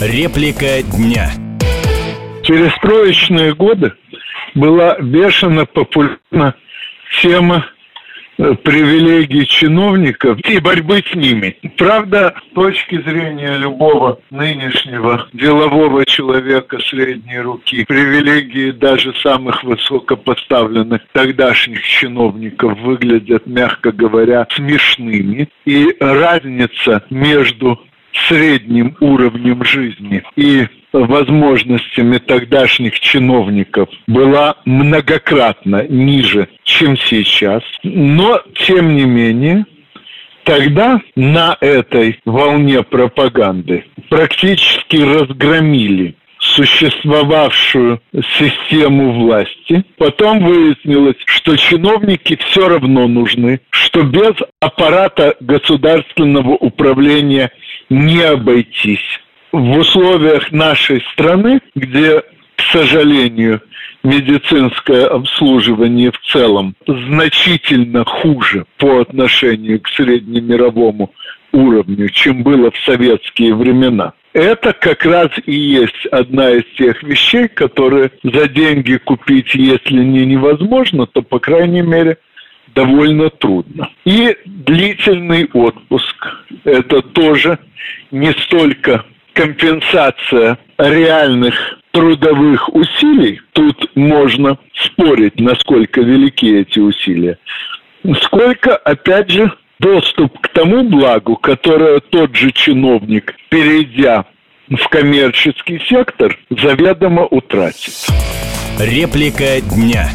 Реплика дня. Перестроечные годы была бешено популярна тема э, привилегий чиновников и борьбы с ними. Правда, с точки зрения любого нынешнего делового человека средней руки, привилегии даже самых высокопоставленных тогдашних чиновников выглядят, мягко говоря, смешными. И разница между средним уровнем жизни и возможностями тогдашних чиновников была многократно ниже, чем сейчас. Но, тем не менее, тогда на этой волне пропаганды практически разгромили существовавшую систему власти. Потом выяснилось, что чиновники все равно нужны, что без аппарата государственного управления не обойтись. В условиях нашей страны, где, к сожалению, медицинское обслуживание в целом значительно хуже по отношению к среднемировому уровню, чем было в советские времена. Это как раз и есть одна из тех вещей, которые за деньги купить, если не невозможно, то, по крайней мере, довольно трудно. И длительный отпуск – это тоже не столько компенсация реальных трудовых усилий, тут можно спорить, насколько велики эти усилия, сколько, опять же, доступ к тому благу, которое тот же чиновник, перейдя в коммерческий сектор, заведомо утратит. Реплика дня.